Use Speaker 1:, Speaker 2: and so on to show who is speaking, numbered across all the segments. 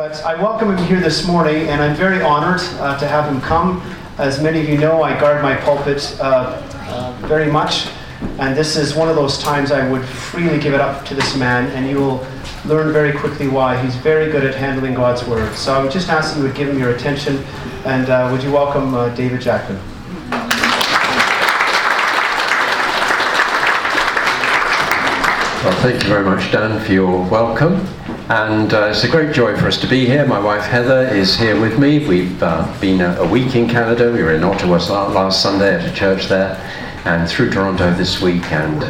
Speaker 1: But I welcome him here this morning, and I'm very honored uh, to have him come. As many of you know, I guard my pulpit uh, uh, very much, and this is one of those times I would freely give it up to this man, and you will learn very quickly why. He's very good at handling God's word. So I would just ask you would give him your attention, and uh, would you welcome uh, David Jackman?
Speaker 2: Well, thank you very much, Dan, for your welcome. And uh, it's a great joy for us to be here. My wife Heather is here with me. We've uh, been a, a, week in Canada. We were in Ottawa last Sunday at a church there, and through Toronto this week, and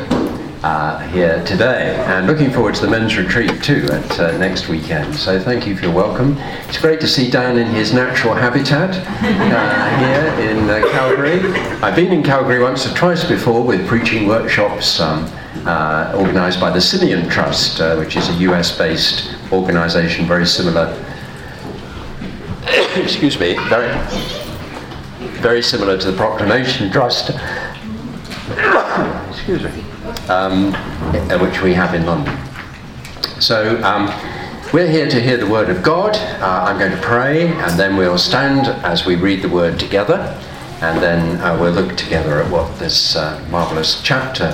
Speaker 2: uh, here today. And looking forward to the men's retreat too at uh, next weekend. So thank you for your welcome. It's great to see Dan in his natural habitat uh, here in uh, Calgary. I've been in Calgary once or twice before with preaching workshops. Um, uh, organised by the Simeon Trust, uh, which is a US based organisation very similar, excuse me, very, very similar to the Proclamation Trust, excuse me, um, uh, which we have in London. So um, we're here to hear the Word of God. Uh, I'm going to pray, and then we'll stand as we read the Word together, and then uh, we'll look together at what this uh, marvellous chapter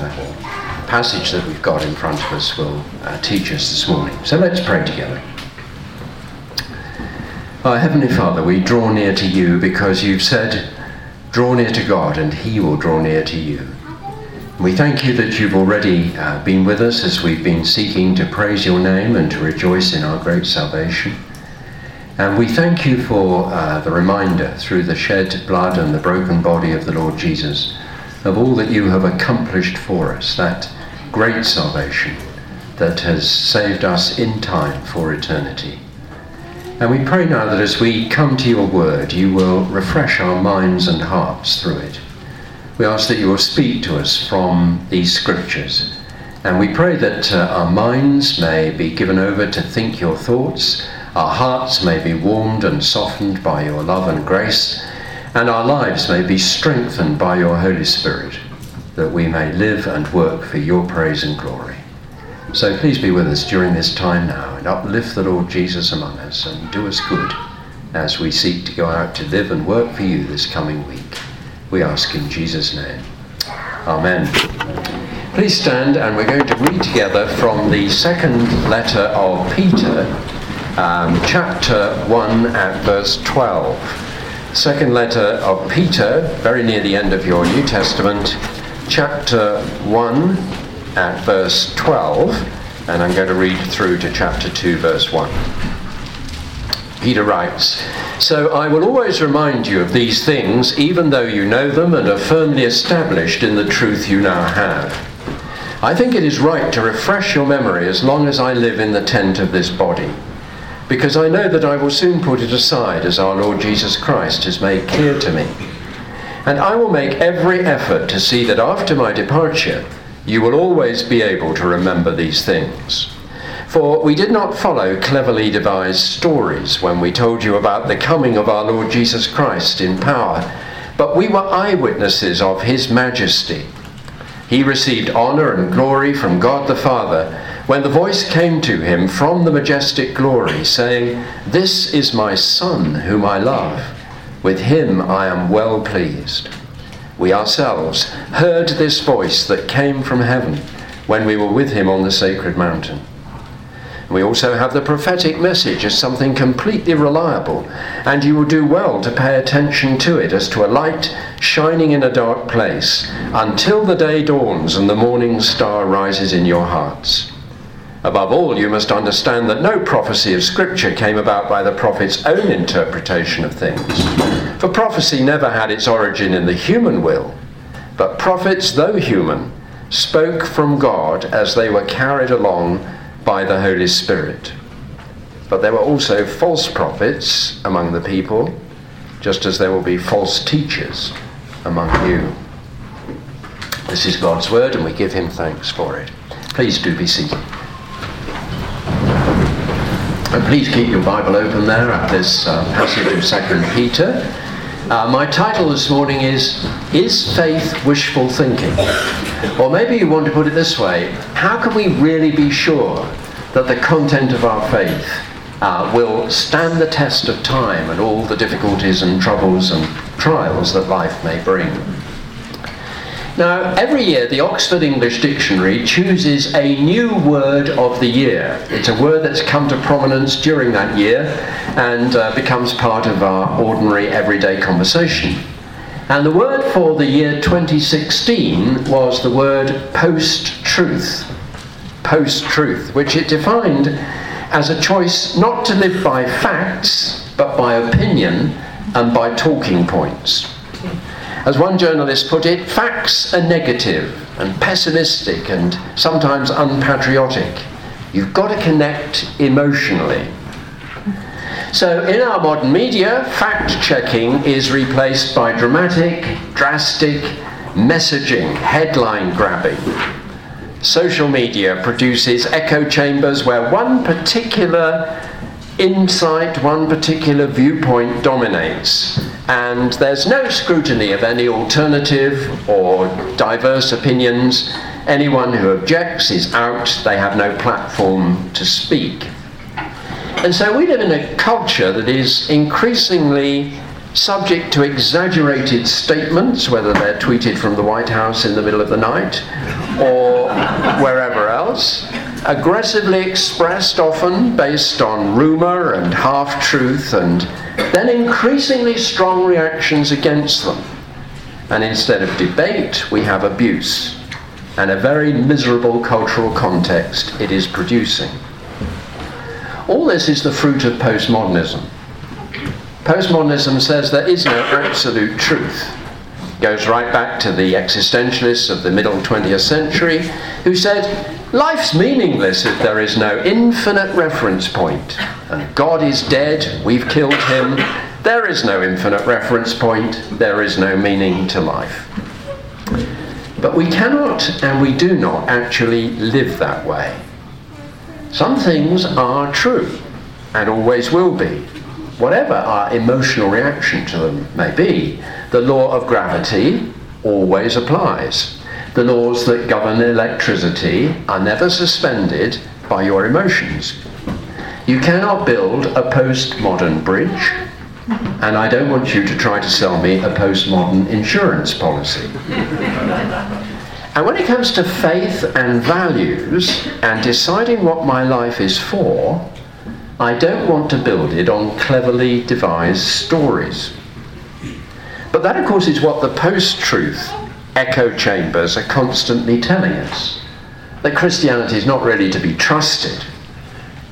Speaker 2: passage that we've got in front of us will uh, teach us this morning. So let's pray together. Our Heavenly Father, we draw near to you because you've said, Draw near to God, and He will draw near to you. We thank you that you've already uh, been with us as we've been seeking to praise your name and to rejoice in our great salvation. And we thank you for uh, the reminder through the shed blood and the broken body of the Lord Jesus of all that you have accomplished for us, that great salvation that has saved us in time for eternity. And we pray now that as we come to your word, you will refresh our minds and hearts through it. We ask that you will speak to us from these scriptures. And we pray that uh, our minds may be given over to think your thoughts, our hearts may be warmed and softened by your love and grace, and our lives may be strengthened by your Holy Spirit, that we may live and work for your praise and glory. So please be with us during this time now and uplift the Lord Jesus among us and do us good as we seek to go out to live and work for you this coming week. We ask in Jesus' name. Amen. Please stand and we're going to read together from the second letter of Peter, um, chapter 1 at verse 12. Second letter of Peter, very near the end of your New Testament, chapter 1 at verse 12, and I'm going to read through to chapter 2, verse 1. Peter writes, So I will always remind you of these things, even though you know them and are firmly established in the truth you now have. I think it is right to refresh your memory as long as I live in the tent of this body because I know that I will soon put it aside as our Lord Jesus Christ has made clear to me. And I will make every effort to see that after my departure, you will always be able to remember these things. For we did not follow cleverly devised stories when we told you about the coming of our Lord Jesus Christ in power, but we were eyewitnesses of his majesty. He received honor and glory from God the Father when the voice came to him from the majestic glory, saying, This is my Son, whom I love. With him I am well pleased. We ourselves heard this voice that came from heaven when we were with him on the sacred mountain. We also have the prophetic message as something completely reliable, and you will do well to pay attention to it as to a light shining in a dark place until the day dawns and the morning star rises in your hearts. Above all, you must understand that no prophecy of Scripture came about by the prophet's own interpretation of things. For prophecy never had its origin in the human will, but prophets, though human, spoke from God as they were carried along by the Holy Spirit. But there were also false prophets among the people, just as there will be false teachers among you. This is God's word, and we give him thanks for it. Please do be seated. And please keep your Bible open there at this uh, passage of Second Peter. Uh, my title this morning is Is Faith Wishful Thinking? Or maybe you want to put it this way How can we really be sure that the content of our faith uh, will stand the test of time and all the difficulties and troubles and trials that life may bring. Now, every year the Oxford English Dictionary chooses a new word of the year. It's a word that's come to prominence during that year and uh, becomes part of our ordinary everyday conversation. And the word for the year 2016 was the word post truth. Post truth, which it defined as a choice not to live by facts, but by opinion and by talking points. As one journalist put it, facts are negative and pessimistic and sometimes unpatriotic. You've got to connect emotionally. So, in our modern media, fact checking is replaced by dramatic, drastic messaging, headline grabbing. Social media produces echo chambers where one particular insight, one particular viewpoint dominates, and there's no scrutiny of any alternative or diverse opinions. Anyone who objects is out, they have no platform to speak. And so we live in a culture that is increasingly subject to exaggerated statements, whether they're tweeted from the White House in the middle of the night or wherever else, aggressively expressed often based on rumour and half truth, and then increasingly strong reactions against them. And instead of debate, we have abuse, and a very miserable cultural context it is producing. All this is the fruit of postmodernism. Postmodernism says there is no absolute truth. Goes right back to the existentialists of the middle 20th century who said life's meaningless if there is no infinite reference point. And God is dead, we've killed him. There is no infinite reference point, there is no meaning to life. But we cannot and we do not actually live that way. Some things are true and always will be whatever our emotional reaction to them may be, the law of gravity always applies. The laws that govern electricity are never suspended by your emotions. You cannot build a postmodern bridge, and I don't want you to try to sell me a postmodern insurance policy. and when it comes to faith and values and deciding what my life is for, I don't want to build it on cleverly devised stories. But that, of course, is what the post truth echo chambers are constantly telling us that Christianity is not really to be trusted.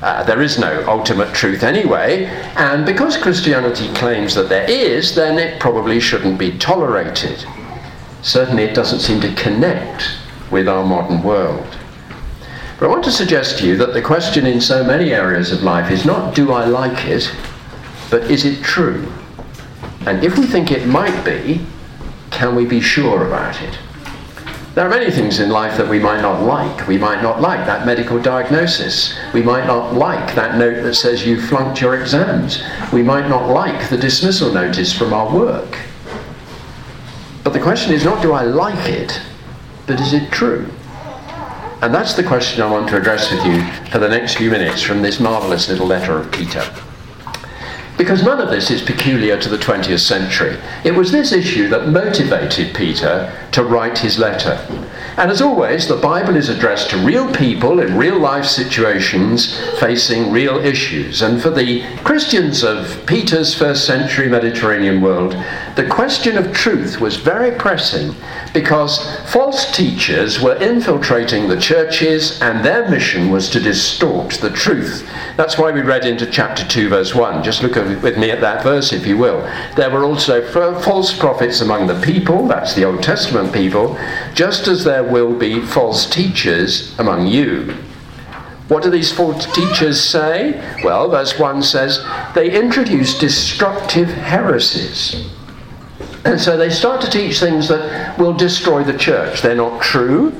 Speaker 2: Uh, there is no ultimate truth anyway, and because Christianity claims that there is, then it probably shouldn't be tolerated. Certainly, it doesn't seem to connect with our modern world. But I want to suggest to you that the question in so many areas of life is not do I like it, but is it true? And if we think it might be, can we be sure about it? There are many things in life that we might not like. We might not like that medical diagnosis. We might not like that note that says you flunked your exams. We might not like the dismissal notice from our work. But the question is not do I like it, but is it true? And that's the question I want to address with you for the next few minutes from this marvellous little letter of Peter. Because none of this is peculiar to the 20th century. It was this issue that motivated Peter to write his letter. And as always, the Bible is addressed to real people in real life situations facing real issues. And for the Christians of Peter's first century Mediterranean world, the question of truth was very pressing because false teachers were infiltrating the churches and their mission was to distort the truth. That's why we read into chapter 2, verse 1. Just look with me at that verse, if you will. There were also false prophets among the people, that's the Old Testament people, just as there will be false teachers among you. What do these false teachers say? Well, verse 1 says they introduce destructive heresies. And so they start to teach things that will destroy the church. They're not true,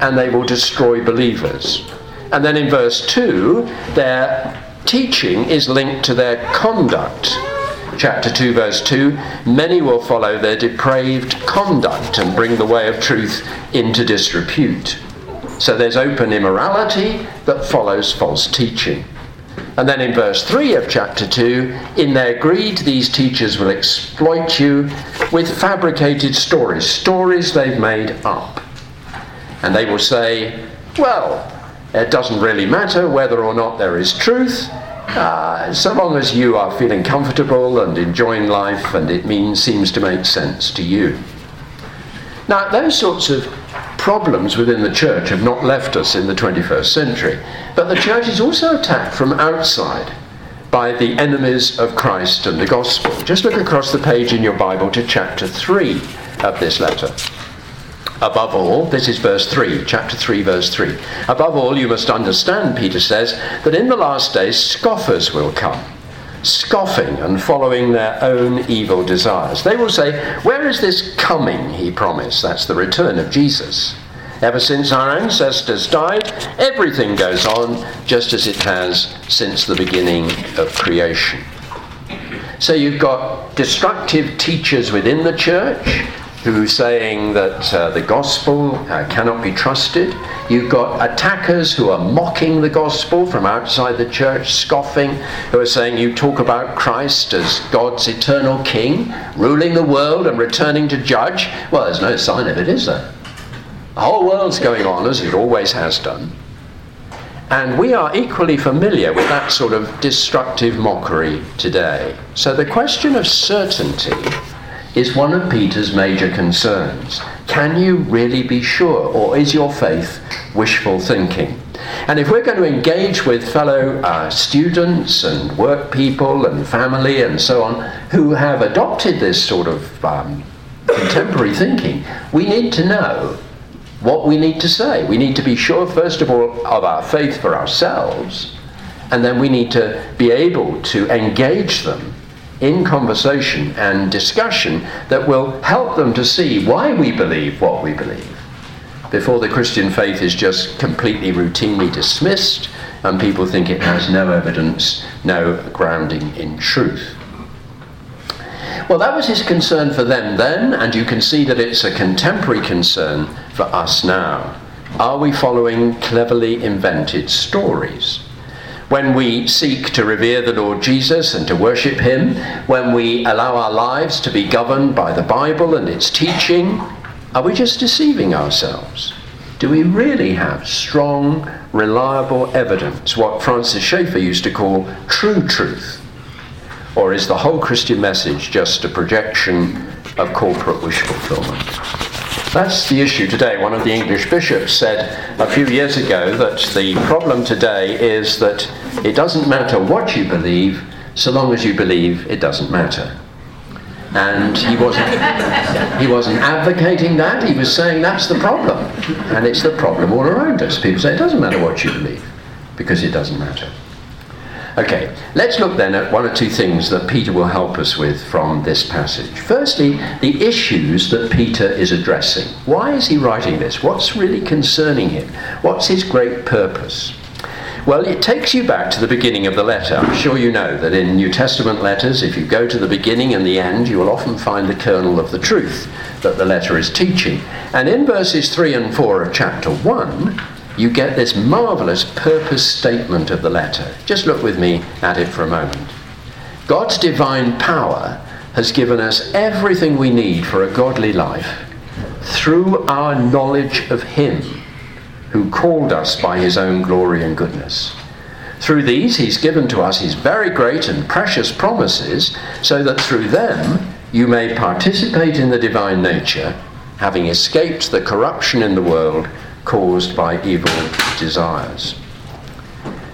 Speaker 2: and they will destroy believers. And then in verse 2, their teaching is linked to their conduct chapter 2, verse 2 many will follow their depraved conduct and bring the way of truth into disrepute. So there's open immorality that follows false teaching. And then in verse 3 of chapter 2, in their greed, these teachers will exploit you with fabricated stories, stories they've made up. And they will say, well, it doesn't really matter whether or not there is truth, uh, so long as you are feeling comfortable and enjoying life and it means seems to make sense to you. Now, those sorts of problems within the church have not left us in the 21st century, but the church is also attacked from outside by the enemies of Christ and the gospel. Just look across the page in your Bible to chapter 3 of this letter. Above all, this is verse 3, chapter 3, verse 3. Above all, you must understand, Peter says, that in the last days scoffers will come scoffing and following their own evil desires. They will say, Where is this coming he promised? That's the return of Jesus. Ever since our ancestors died, everything goes on just as it has since the beginning of creation. So you've got destructive teachers within the church who are saying that uh, the gospel uh, cannot be trusted. You've got attackers who are mocking the gospel from outside the church, scoffing, who are saying you talk about Christ as God's eternal king, ruling the world and returning to judge. Well, there's no sign of it, is there? The whole world's going on as it always has done. And we are equally familiar with that sort of destructive mockery today. So the question of certainty is one of Peter's major concerns. Can you really be sure, or is your faith wishful thinking? And if we're going to engage with fellow uh, students and work people and family and so on who have adopted this sort of um, contemporary thinking, we need to know what we need to say. We need to be sure, first of all, of our faith for ourselves, and then we need to be able to engage them in conversation and discussion that will help them to see why we believe what we believe before the Christian faith is just completely routinely dismissed and people think it has no evidence, no grounding in truth. Well, that was his concern for them then, and you can see that it's a contemporary concern for us now. Are we following cleverly invented stories? When we seek to revere the Lord Jesus and to worship Him, when we allow our lives to be governed by the Bible and its teaching, are we just deceiving ourselves? Do we really have strong, reliable evidence, what Francis Schaeffer used to call true truth? Or is the whole Christian message just a projection of corporate wish fulfillment? That's the issue today. One of the English bishops said a few years ago that the problem today is that it doesn't matter what you believe, so long as you believe it doesn't matter. And he wasn't, he wasn't advocating that, he was saying that's the problem. And it's the problem all around us. People say it doesn't matter what you believe, because it doesn't matter. Okay, let's look then at one or two things that Peter will help us with from this passage. Firstly, the issues that Peter is addressing. Why is he writing this? What's really concerning him? What's his great purpose? Well, it takes you back to the beginning of the letter. I'm sure you know that in New Testament letters, if you go to the beginning and the end, you will often find the kernel of the truth that the letter is teaching. And in verses 3 and 4 of chapter 1, you get this marvelous purpose statement of the letter. Just look with me at it for a moment. God's divine power has given us everything we need for a godly life through our knowledge of Him who called us by His own glory and goodness. Through these, He's given to us His very great and precious promises, so that through them you may participate in the divine nature, having escaped the corruption in the world caused by evil desires.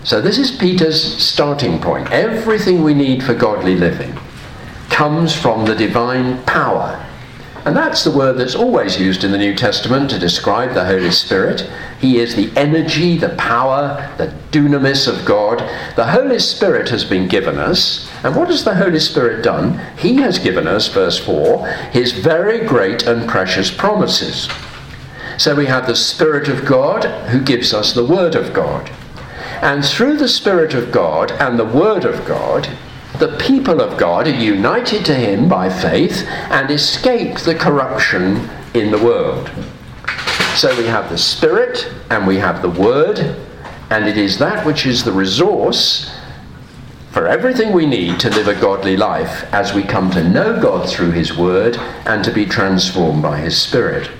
Speaker 2: So, this is Peter's starting point. Everything we need for godly living comes from the divine power. And that's the word that's always used in the New Testament to describe the Holy Spirit. He is the energy, the power, the dunamis of God. The Holy Spirit has been given us. And what has the Holy Spirit done? He has given us, verse 4, his very great and precious promises. So we have the Spirit of God who gives us the Word of God. And through the Spirit of God and the Word of God, the people of God are united to Him by faith and escape the corruption in the world. So we have the Spirit and we have the Word, and it is that which is the resource for everything we need to live a godly life as we come to know God through His Word and to be transformed by His Spirit.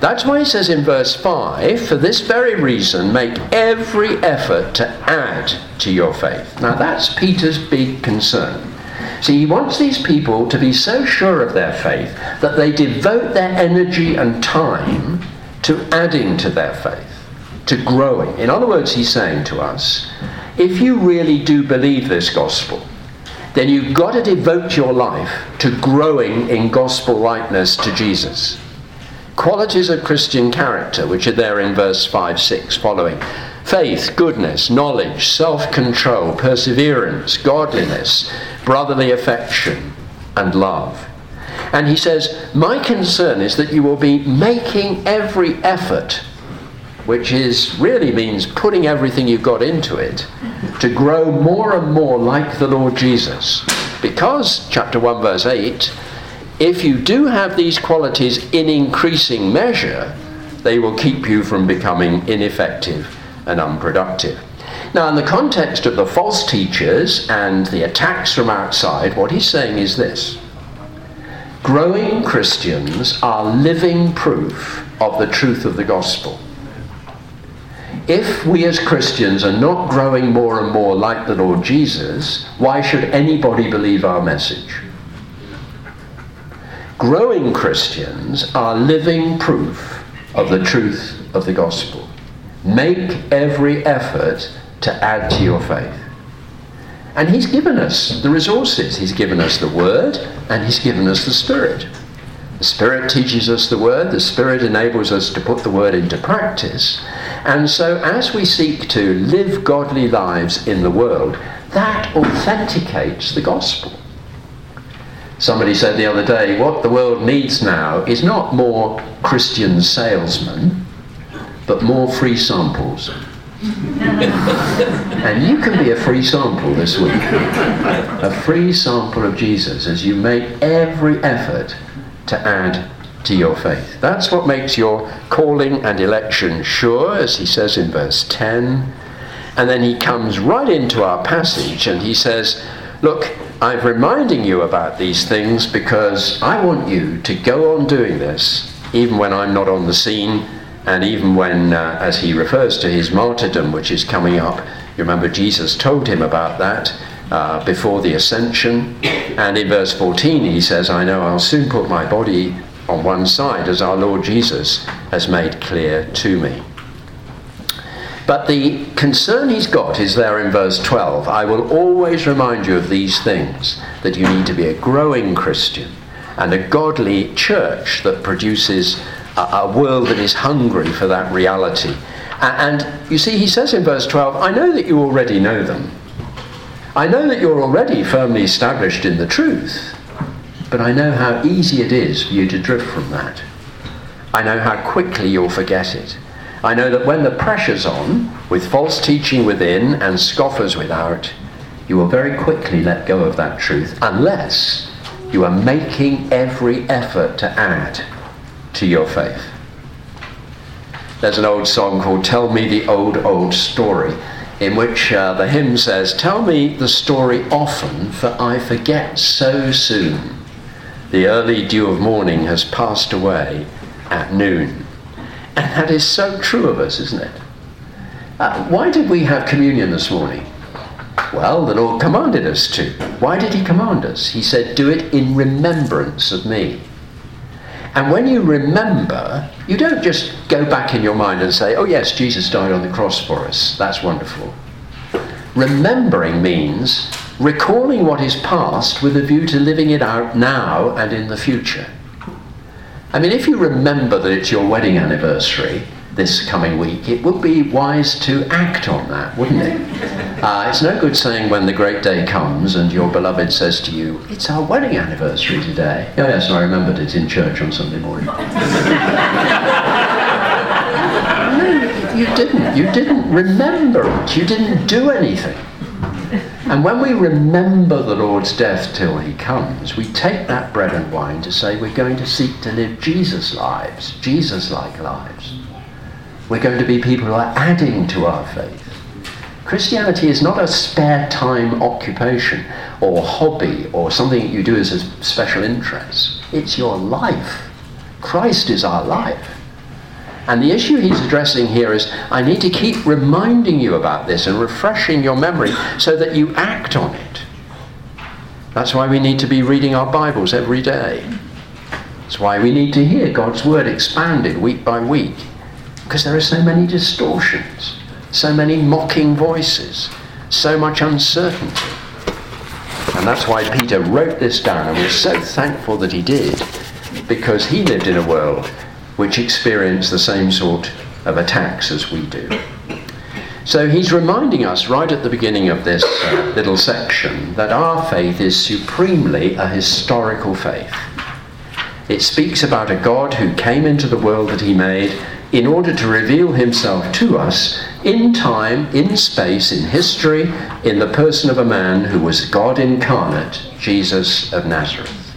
Speaker 2: That's why he says in verse 5 for this very reason, make every effort to add to your faith. Now, that's Peter's big concern. See, he wants these people to be so sure of their faith that they devote their energy and time to adding to their faith, to growing. In other words, he's saying to us, if you really do believe this gospel, then you've got to devote your life to growing in gospel likeness to Jesus qualities of Christian character, which are there in verse 5 6 following faith, goodness, knowledge, self control, perseverance, godliness, brotherly affection, and love. And he says, My concern is that you will be making every effort, which is really means putting everything you've got into it, to grow more and more like the Lord Jesus. Because, chapter 1, verse 8, if you do have these qualities in increasing measure, they will keep you from becoming ineffective and unproductive. Now, in the context of the false teachers and the attacks from outside, what he's saying is this growing Christians are living proof of the truth of the gospel. If we as Christians are not growing more and more like the Lord Jesus, why should anybody believe our message? Growing Christians are living proof of the truth of the gospel. Make every effort to add to your faith. And He's given us the resources. He's given us the Word and He's given us the Spirit. The Spirit teaches us the Word, the Spirit enables us to put the Word into practice. And so, as we seek to live godly lives in the world, that authenticates the gospel. Somebody said the other day, what the world needs now is not more Christian salesmen, but more free samples. and you can be a free sample this week. A free sample of Jesus as you make every effort to add to your faith. That's what makes your calling and election sure, as he says in verse 10. And then he comes right into our passage and he says, Look, I'm reminding you about these things because I want you to go on doing this even when I'm not on the scene and even when, uh, as he refers to his martyrdom, which is coming up. You remember Jesus told him about that uh, before the ascension. And in verse 14, he says, I know I'll soon put my body on one side, as our Lord Jesus has made clear to me. But the concern he's got is there in verse 12. I will always remind you of these things that you need to be a growing Christian and a godly church that produces a, a world that is hungry for that reality. And, and you see, he says in verse 12, I know that you already know them. I know that you're already firmly established in the truth, but I know how easy it is for you to drift from that. I know how quickly you'll forget it. I know that when the pressure's on, with false teaching within and scoffers without, you will very quickly let go of that truth unless you are making every effort to add to your faith. There's an old song called Tell Me the Old, Old Story, in which uh, the hymn says, Tell me the story often, for I forget so soon. The early dew of morning has passed away at noon. And that is so true of us, isn't it? Uh, why did we have communion this morning? Well, the Lord commanded us to. Why did He command us? He said, Do it in remembrance of me. And when you remember, you don't just go back in your mind and say, Oh, yes, Jesus died on the cross for us. That's wonderful. Remembering means recalling what is past with a view to living it out now and in the future. I mean, if you remember that it's your wedding anniversary this coming week, it would be wise to act on that, wouldn't it? Uh, it's no good saying when the great day comes and your beloved says to you, It's our wedding anniversary today. Oh, yes, I remembered it in church on Sunday morning. no, you didn't. You didn't remember it. You didn't do anything. And when we remember the Lord's death till he comes, we take that bread and wine to say we're going to seek to live Jesus' lives, Jesus like lives. We're going to be people who are adding to our faith. Christianity is not a spare time occupation or hobby or something you do as a special interest. It's your life. Christ is our life. And the issue he's addressing here is I need to keep reminding you about this and refreshing your memory so that you act on it. That's why we need to be reading our Bibles every day. That's why we need to hear God's Word expanded week by week. Because there are so many distortions, so many mocking voices, so much uncertainty. And that's why Peter wrote this down, and we're so thankful that he did, because he lived in a world which experience the same sort of attacks as we do. So he's reminding us right at the beginning of this uh, little section that our faith is supremely a historical faith. It speaks about a God who came into the world that he made in order to reveal himself to us in time, in space, in history, in the person of a man who was God incarnate, Jesus of Nazareth.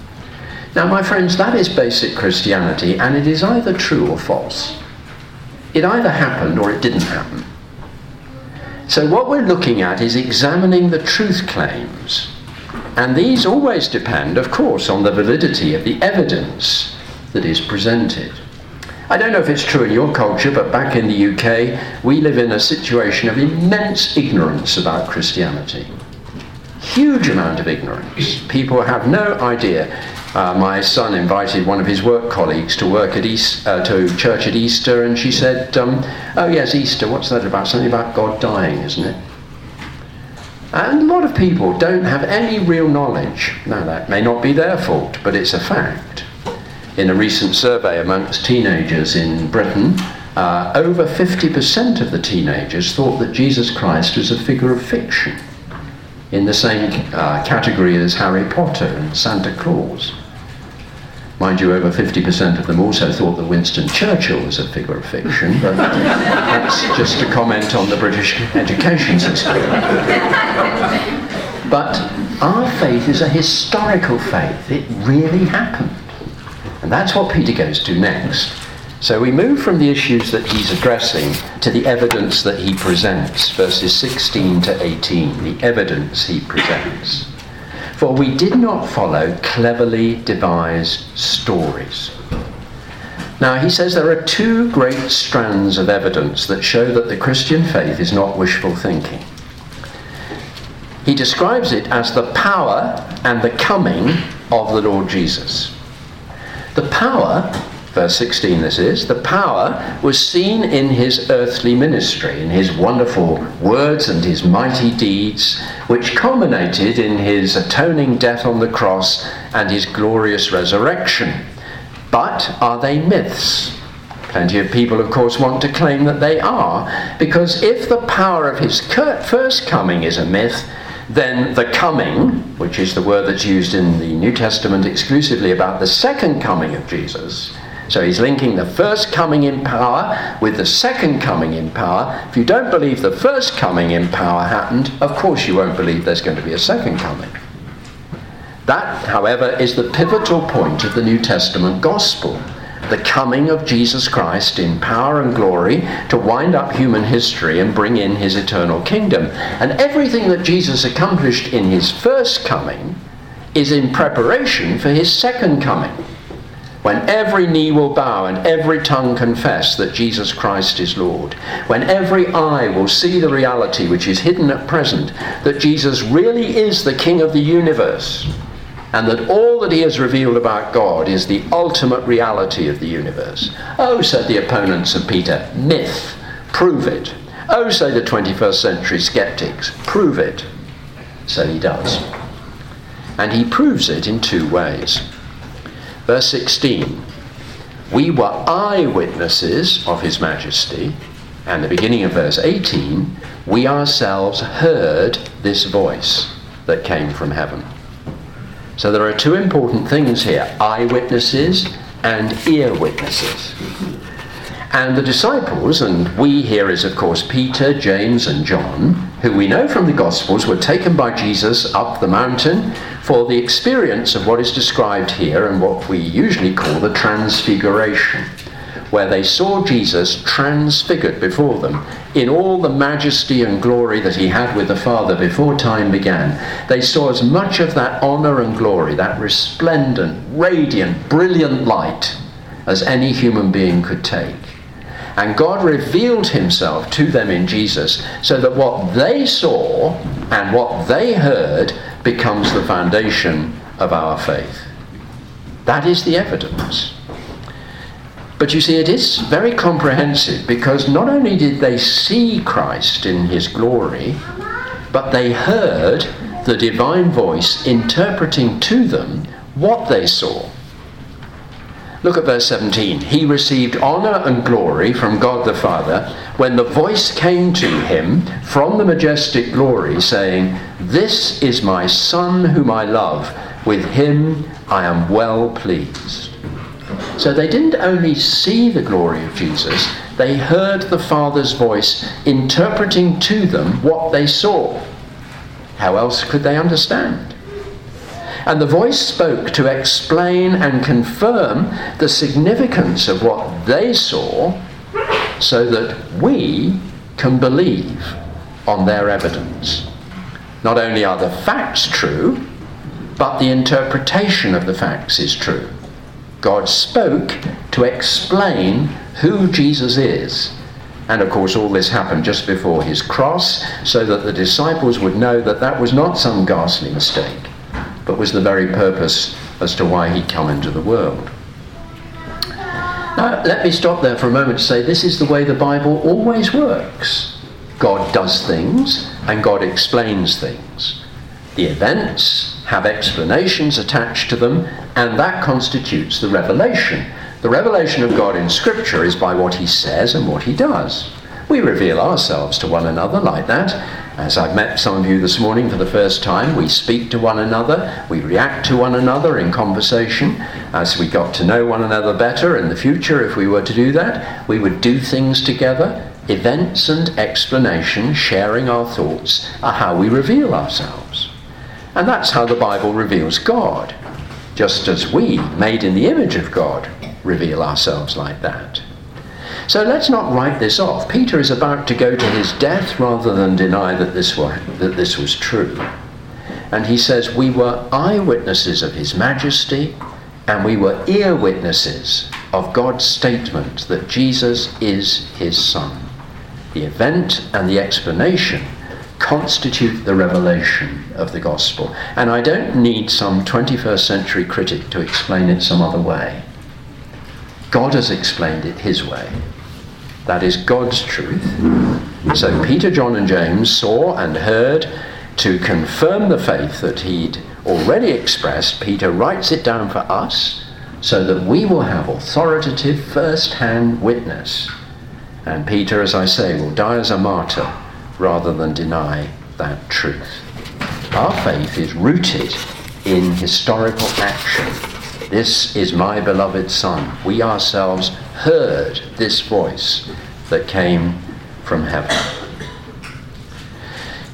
Speaker 2: Now, my friends, that is basic Christianity, and it is either true or false. It either happened or it didn't happen. So, what we're looking at is examining the truth claims. And these always depend, of course, on the validity of the evidence that is presented. I don't know if it's true in your culture, but back in the UK, we live in a situation of immense ignorance about Christianity. Huge amount of ignorance. People have no idea. Uh, my son invited one of his work colleagues to work at East, uh, to church at Easter, and she said, um, "Oh yes, Easter. What's that about? Something about God dying, isn't it?" And a lot of people don't have any real knowledge. Now that may not be their fault, but it's a fact in a recent survey amongst teenagers in Britain, uh, over 50% of the teenagers thought that Jesus Christ was a figure of fiction in the same uh, category as Harry Potter and Santa Claus. Mind you, over 50% of them also thought that Winston Churchill was a figure of fiction, but that's just a comment on the British education system. But our faith is a historical faith. It really happened. And that's what Peter goes to next. So we move from the issues that he's addressing to the evidence that he presents, verses 16 to 18, the evidence he presents. For we did not follow cleverly devised stories. Now, he says there are two great strands of evidence that show that the Christian faith is not wishful thinking. He describes it as the power and the coming of the Lord Jesus. The power, verse 16 this is, the power was seen in his earthly ministry, in his wonderful words and his mighty deeds, which culminated in his atoning death on the cross and his glorious resurrection. But are they myths? Plenty of people, of course, want to claim that they are, because if the power of his first coming is a myth, then the coming, which is the word that's used in the New Testament exclusively about the second coming of Jesus. So he's linking the first coming in power with the second coming in power. If you don't believe the first coming in power happened, of course you won't believe there's going to be a second coming. That, however, is the pivotal point of the New Testament gospel the coming of Jesus Christ in power and glory to wind up human history and bring in his eternal kingdom. And everything that Jesus accomplished in his first coming is in preparation for his second coming. When every knee will bow and every tongue confess that Jesus Christ is Lord. When every eye will see the reality which is hidden at present, that Jesus really is the King of the universe and that all that he has revealed about God is the ultimate reality of the universe. Oh, said the opponents of Peter, myth, prove it. Oh, say the 21st century skeptics, prove it. So he does. And he proves it in two ways. Verse 16 We were eyewitnesses of his majesty. And the beginning of verse 18 We ourselves heard this voice that came from heaven. So there are two important things here eyewitnesses and ear witnesses. And the disciples, and we here is of course Peter, James, and John, who we know from the Gospels were taken by Jesus up the mountain for the experience of what is described here and what we usually call the Transfiguration. where they saw Jesus transfigured before them in all the majesty and glory that he had with the Father before time began. They saw as much of that honour and glory, that resplendent, radiant, brilliant light, as any human being could take. And God revealed himself to them in Jesus so that what they saw and what they heard becomes the foundation of our faith. That is the evidence. But you see, it is very comprehensive because not only did they see Christ in his glory, but they heard the divine voice interpreting to them what they saw. Look at verse 17. He received honor and glory from God the Father when the voice came to him from the majestic glory, saying, This is my Son whom I love. With him I am well pleased. So they didn't only see the glory of Jesus, they heard the Father's voice interpreting to them what they saw. How else could they understand? And the voice spoke to explain and confirm the significance of what they saw so that we can believe on their evidence. Not only are the facts true, but the interpretation of the facts is true. God spoke to explain who Jesus is. And of course, all this happened just before his cross, so that the disciples would know that that was not some ghastly mistake but was the very purpose as to why he'd come into the world. Now, let me stop there for a moment to say this is the way the Bible always works. God does things and God explains things. The events have explanations attached to them, and that constitutes the revelation. The revelation of God in Scripture is by what He says and what He does. We reveal ourselves to one another like that, as I've met some of you this morning for the first time, we speak to one another, we react to one another in conversation. As we got to know one another better in the future, if we were to do that, we would do things together. Events and explanation, sharing our thoughts, are how we reveal ourselves. And that's how the Bible reveals God, just as we, made in the image of God, reveal ourselves like that. So let's not write this off. Peter is about to go to his death rather than deny that this, were, that this was true. And he says, We were eyewitnesses of his majesty, and we were ear witnesses of God's statement that Jesus is his Son. The event and the explanation constitute the revelation of the gospel. And I don't need some 21st century critic to explain it some other way. God has explained it his way. That is God's truth. So Peter, John, and James saw and heard to confirm the faith that he'd already expressed. Peter writes it down for us so that we will have authoritative first hand witness. And Peter, as I say, will die as a martyr rather than deny that truth. Our faith is rooted in historical action. This is my beloved Son. We ourselves heard this voice that came from heaven.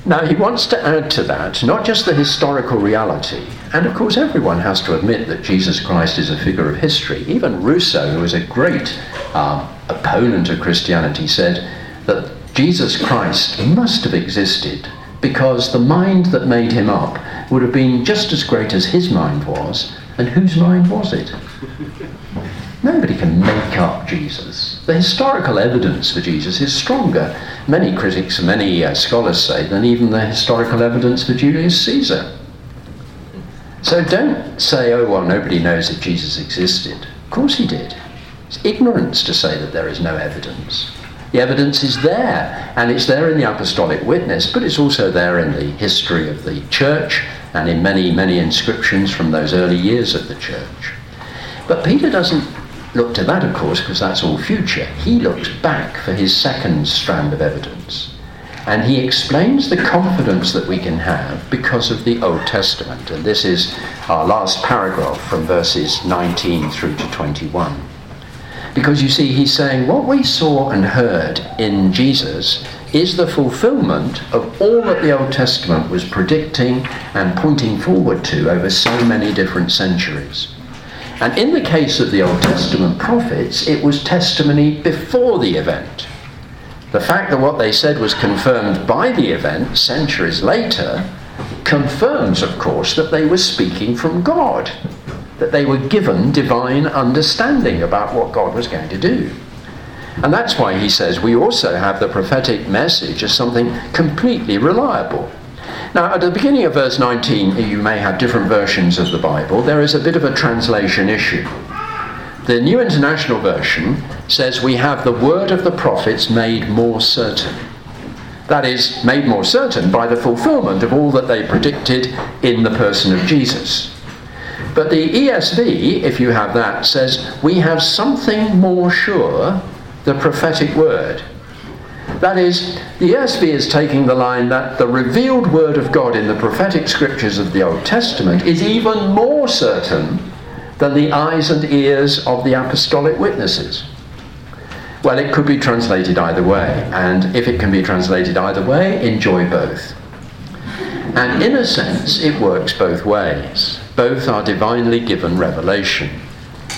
Speaker 2: Now, he wants to add to that not just the historical reality, and of course, everyone has to admit that Jesus Christ is a figure of history. Even Rousseau, who was a great um, opponent of Christianity, said that Jesus Christ must have existed because the mind that made him up would have been just as great as his mind was, and whose mind was it? Nobody can make up Jesus. The historical evidence for Jesus is stronger, many critics many uh, scholars say, than even the historical evidence for Julius Caesar. So don't say, oh, well, nobody knows that Jesus existed. Of course he did. It's ignorance to say that there is no evidence. The evidence is there, and it's there in the apostolic witness, but it's also there in the history of the church and in many, many inscriptions from those early years of the church. But Peter doesn't look to that, of course, because that's all future. He looks back for his second strand of evidence. And he explains the confidence that we can have because of the Old Testament. And this is our last paragraph from verses 19 through to 21. Because you see, he's saying what we saw and heard in Jesus is the fulfillment of all that the Old Testament was predicting and pointing forward to over so many different centuries. And in the case of the Old Testament prophets, it was testimony before the event. The fact that what they said was confirmed by the event centuries later confirms, of course, that they were speaking from God, that they were given divine understanding about what God was going to do. And that's why he says we also have the prophetic message as something completely reliable. Now, at the beginning of verse 19, you may have different versions of the Bible. There is a bit of a translation issue. The New International Version says we have the word of the prophets made more certain. That is, made more certain by the fulfillment of all that they predicted in the person of Jesus. But the ESV, if you have that, says we have something more sure, the prophetic word. That is, the ESV is taking the line that the revealed word of God in the prophetic scriptures of the Old Testament is even more certain than the eyes and ears of the apostolic witnesses. Well, it could be translated either way, and if it can be translated either way, enjoy both. And in a sense, it works both ways. Both are divinely given revelation.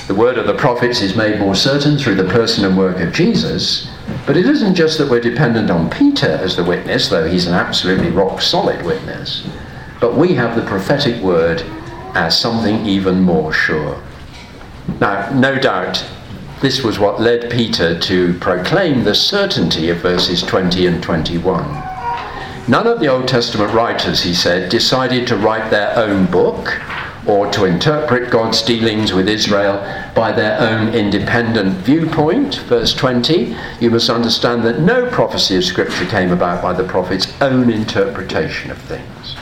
Speaker 2: The word of the prophets is made more certain through the person and work of Jesus, but it isn't just that we're dependent on Peter as the witness, though he's an absolutely rock solid witness, but we have the prophetic word as something even more sure. Now, no doubt, this was what led Peter to proclaim the certainty of verses 20 and 21. None of the Old Testament writers, he said, decided to write their own book or to interpret God's dealings with Israel by their own independent viewpoint. Verse 20, you must understand that no prophecy of Scripture came about by the prophet's own interpretation of things.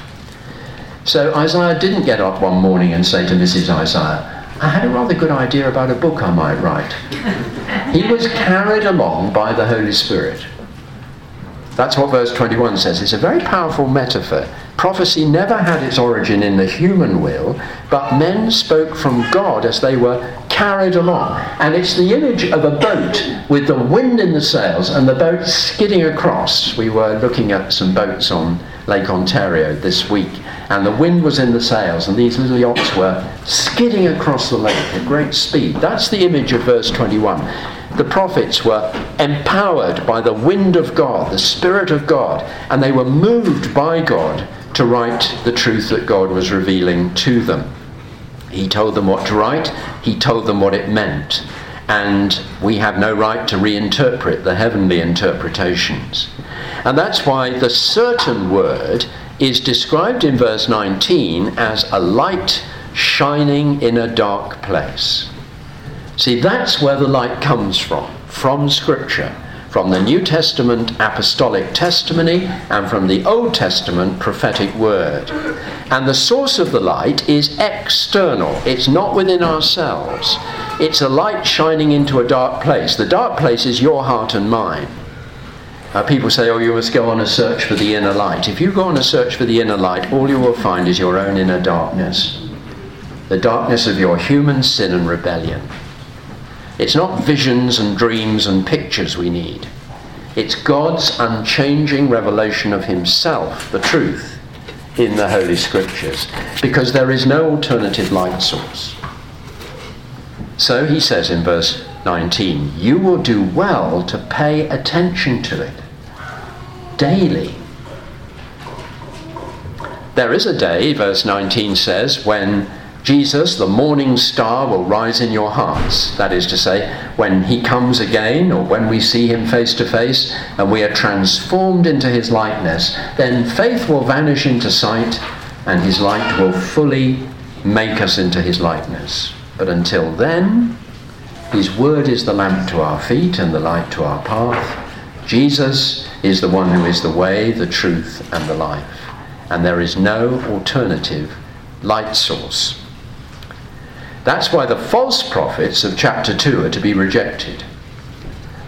Speaker 2: So Isaiah didn't get up one morning and say to Mrs. Isaiah, I had a rather good idea about a book I might write. he was carried along by the Holy Spirit. That's what verse 21 says. It's a very powerful metaphor. Prophecy never had its origin in the human will, but men spoke from God as they were carried along. And it's the image of a boat with the wind in the sails and the boat skidding across. We were looking at some boats on Lake Ontario this week, and the wind was in the sails, and these little yachts were skidding across the lake at great speed. That's the image of verse 21 the prophets were empowered by the wind of God, the Spirit of God, and they were moved by God to write the truth that God was revealing to them. He told them what to write, He told them what it meant, and we have no right to reinterpret the heavenly interpretations. And that's why the certain word is described in verse 19 as a light shining in a dark place. See, that's where the light comes from, from Scripture, from the New Testament apostolic testimony and from the Old Testament prophetic word. And the source of the light is external, it's not within ourselves. It's a light shining into a dark place. The dark place is your heart and mine. Uh, people say, oh, you must go on a search for the inner light. If you go on a search for the inner light, all you will find is your own inner darkness the darkness of your human sin and rebellion. It's not visions and dreams and pictures we need. It's God's unchanging revelation of Himself, the truth, in the Holy Scriptures, because there is no alternative light source. So he says in verse 19, You will do well to pay attention to it daily. There is a day, verse 19 says, when Jesus, the morning star, will rise in your hearts. That is to say, when he comes again, or when we see him face to face, and we are transformed into his likeness, then faith will vanish into sight, and his light will fully make us into his likeness. But until then, his word is the lamp to our feet and the light to our path. Jesus is the one who is the way, the truth, and the life. And there is no alternative light source. That's why the false prophets of chapter 2 are to be rejected.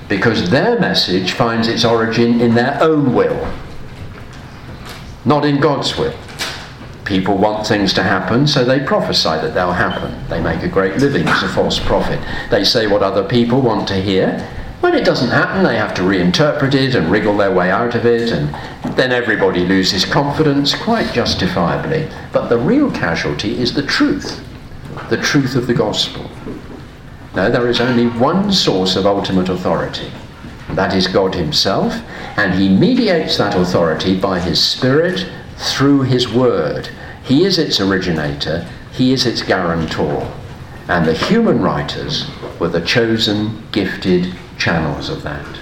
Speaker 2: Because their message finds its origin in their own will, not in God's will. People want things to happen, so they prophesy that they'll happen. They make a great living as a false prophet. They say what other people want to hear. When it doesn't happen, they have to reinterpret it and wriggle their way out of it, and then everybody loses confidence, quite justifiably. But the real casualty is the truth the truth of the gospel. No, there is only one source of ultimate authority. That is God Himself, and He mediates that authority by His Spirit through His Word. He is its originator, He is its guarantor. And the human writers were the chosen, gifted channels of that.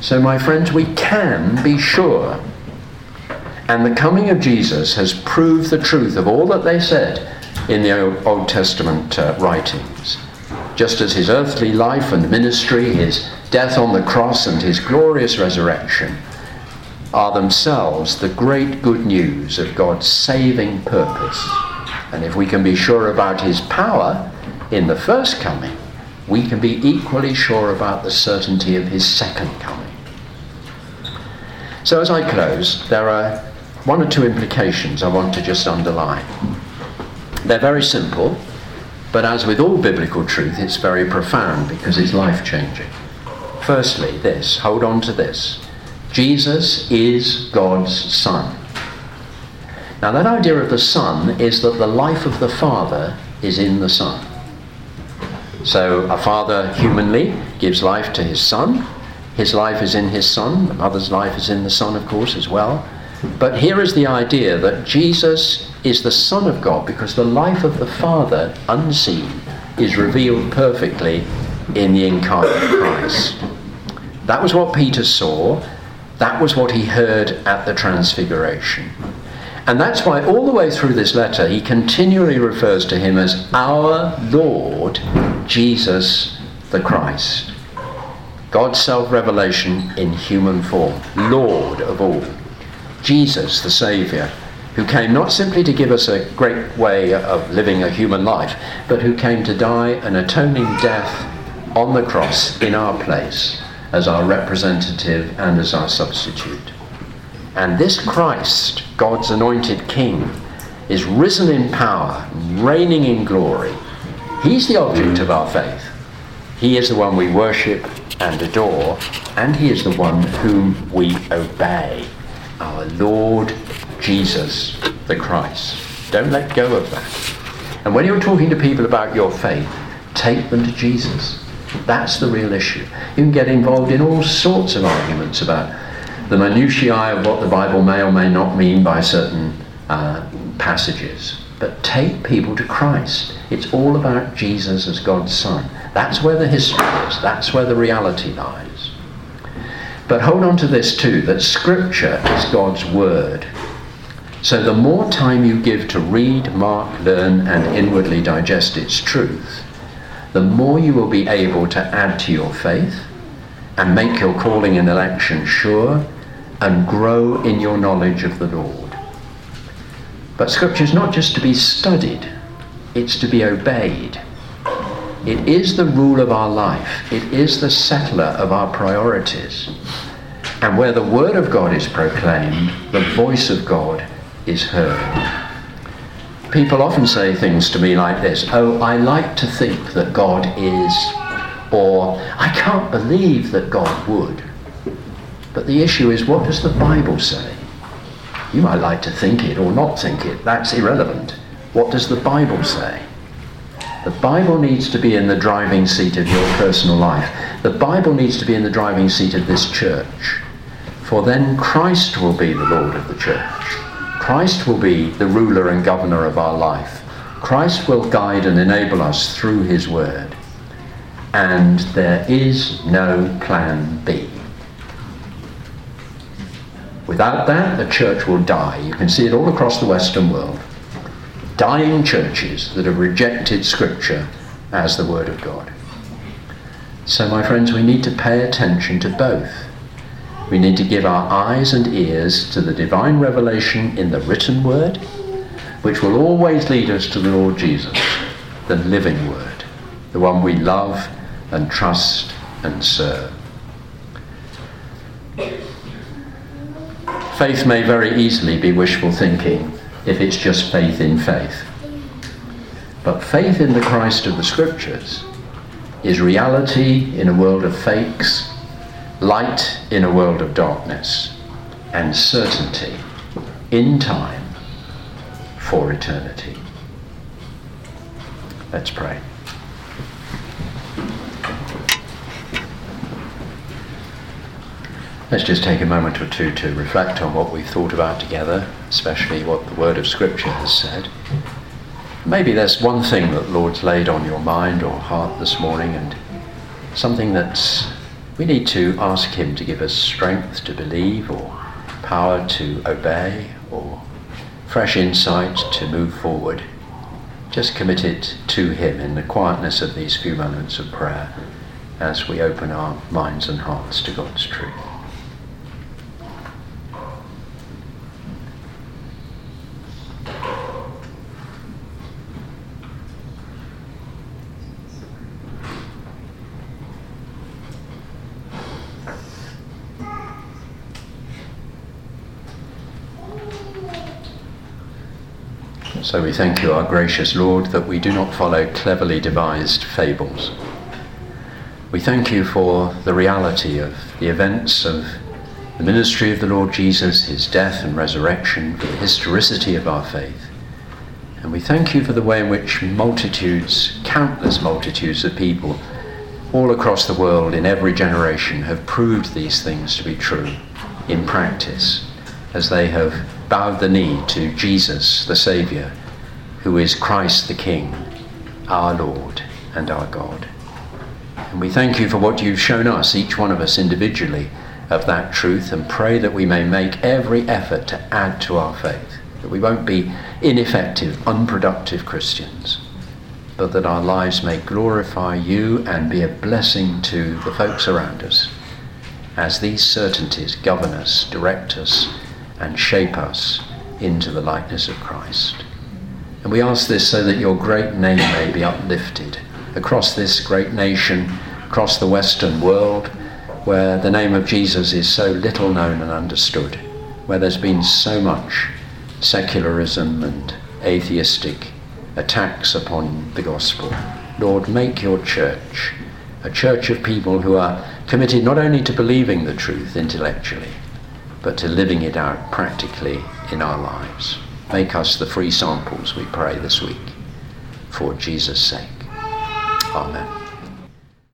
Speaker 2: So, my friends, we can be sure. And the coming of Jesus has proved the truth of all that they said in the Old Testament uh, writings. Just as his earthly life and ministry, his death on the cross, and his glorious resurrection are themselves the great good news of God's saving purpose. And if we can be sure about his power in the first coming, we can be equally sure about the certainty of his second coming. So, as I close, there are one or two implications I want to just underline. They're very simple, but as with all biblical truth, it's very profound because it's life changing. Firstly, this hold on to this Jesus is God's Son. Now, that idea of the Son is that the life of the Father is in the Son. So, a father humanly gives life to his son. His life is in his son. The mother's life is in the son, of course, as well. But here is the idea that Jesus is the Son of God because the life of the Father, unseen, is revealed perfectly in the incarnate Christ. That was what Peter saw. That was what he heard at the Transfiguration. And that's why, all the way through this letter, he continually refers to him as our Lord Jesus the Christ. God's self revelation in human form, Lord of all. Jesus, the Saviour, who came not simply to give us a great way of living a human life, but who came to die an atoning death on the cross in our place as our representative and as our substitute. And this Christ, God's anointed King, is risen in power, reigning in glory. He's the object of our faith. He is the one we worship and adore, and He is the one whom we obey our Lord Jesus the Christ. Don't let go of that. And when you're talking to people about your faith, take them to Jesus. That's the real issue. You can get involved in all sorts of arguments about the minutiae of what the Bible may or may not mean by certain uh, passages. But take people to Christ. It's all about Jesus as God's Son. That's where the history is, that's where the reality lies. But hold on to this too that Scripture is God's Word. So the more time you give to read, mark, learn, and inwardly digest its truth, the more you will be able to add to your faith and make your calling and election sure and grow in your knowledge of the Lord. But Scripture is not just to be studied, it's to be obeyed. It is the rule of our life. It is the settler of our priorities. And where the Word of God is proclaimed, the voice of God is heard. People often say things to me like this Oh, I like to think that God is, or I can't believe that God would. But the issue is, what does the Bible say? You might like to think it or not think it, that's irrelevant. What does the Bible say? The Bible needs to be in the driving seat of your personal life. The Bible needs to be in the driving seat of this church. For then Christ will be the Lord of the church. Christ will be the ruler and governor of our life. Christ will guide and enable us through his word. And there is no plan B. Without that, the church will die. You can see it all across the Western world dying churches that have rejected Scripture as the Word of God. So, my friends, we need to pay attention to both. We need to give our eyes and ears to the divine revelation in the written Word, which will always lead us to the Lord Jesus, the living Word, the one we love and trust and serve. Faith may very easily be wishful thinking if it's just faith in faith. But faith in the Christ of the Scriptures is reality in a world of fakes, light in a world of darkness, and certainty in time for eternity. Let's pray. Let's just take a moment or two to reflect on what we've thought about together, especially what the Word of Scripture has said. Maybe there's one thing that Lord's laid on your mind or heart this morning, and something that we need to ask Him to give us strength to believe, or power to obey, or fresh insight to move forward. Just commit it to Him in the quietness of these few moments of prayer as we open our minds and hearts to God's truth. So we thank you, our gracious Lord, that we do not follow cleverly devised fables. We thank you for the reality of the events of the ministry of the Lord Jesus, his death and resurrection, for the historicity of our faith. And we thank you for the way in which multitudes, countless multitudes of people all across the world in every generation have proved these things to be true in practice as they have bowed the knee to Jesus, the Saviour, who is Christ the King, our Lord and our God. And we thank you for what you've shown us, each one of us individually, of that truth, and pray that we may make every effort to add to our faith, that we won't be ineffective, unproductive Christians, but that our lives may glorify you and be a blessing to the folks around us as these certainties govern us, direct us, and shape us into the likeness of Christ. And we ask this so that your great name may be uplifted across this great nation, across the Western world, where the name of Jesus is so little known and understood, where there's been so much secularism and atheistic attacks upon the gospel. Lord, make your church a church of people who are committed not only to believing the truth intellectually, but to living it out practically in our lives. Make us the free samples, we pray this week, for Jesus' sake. Amen.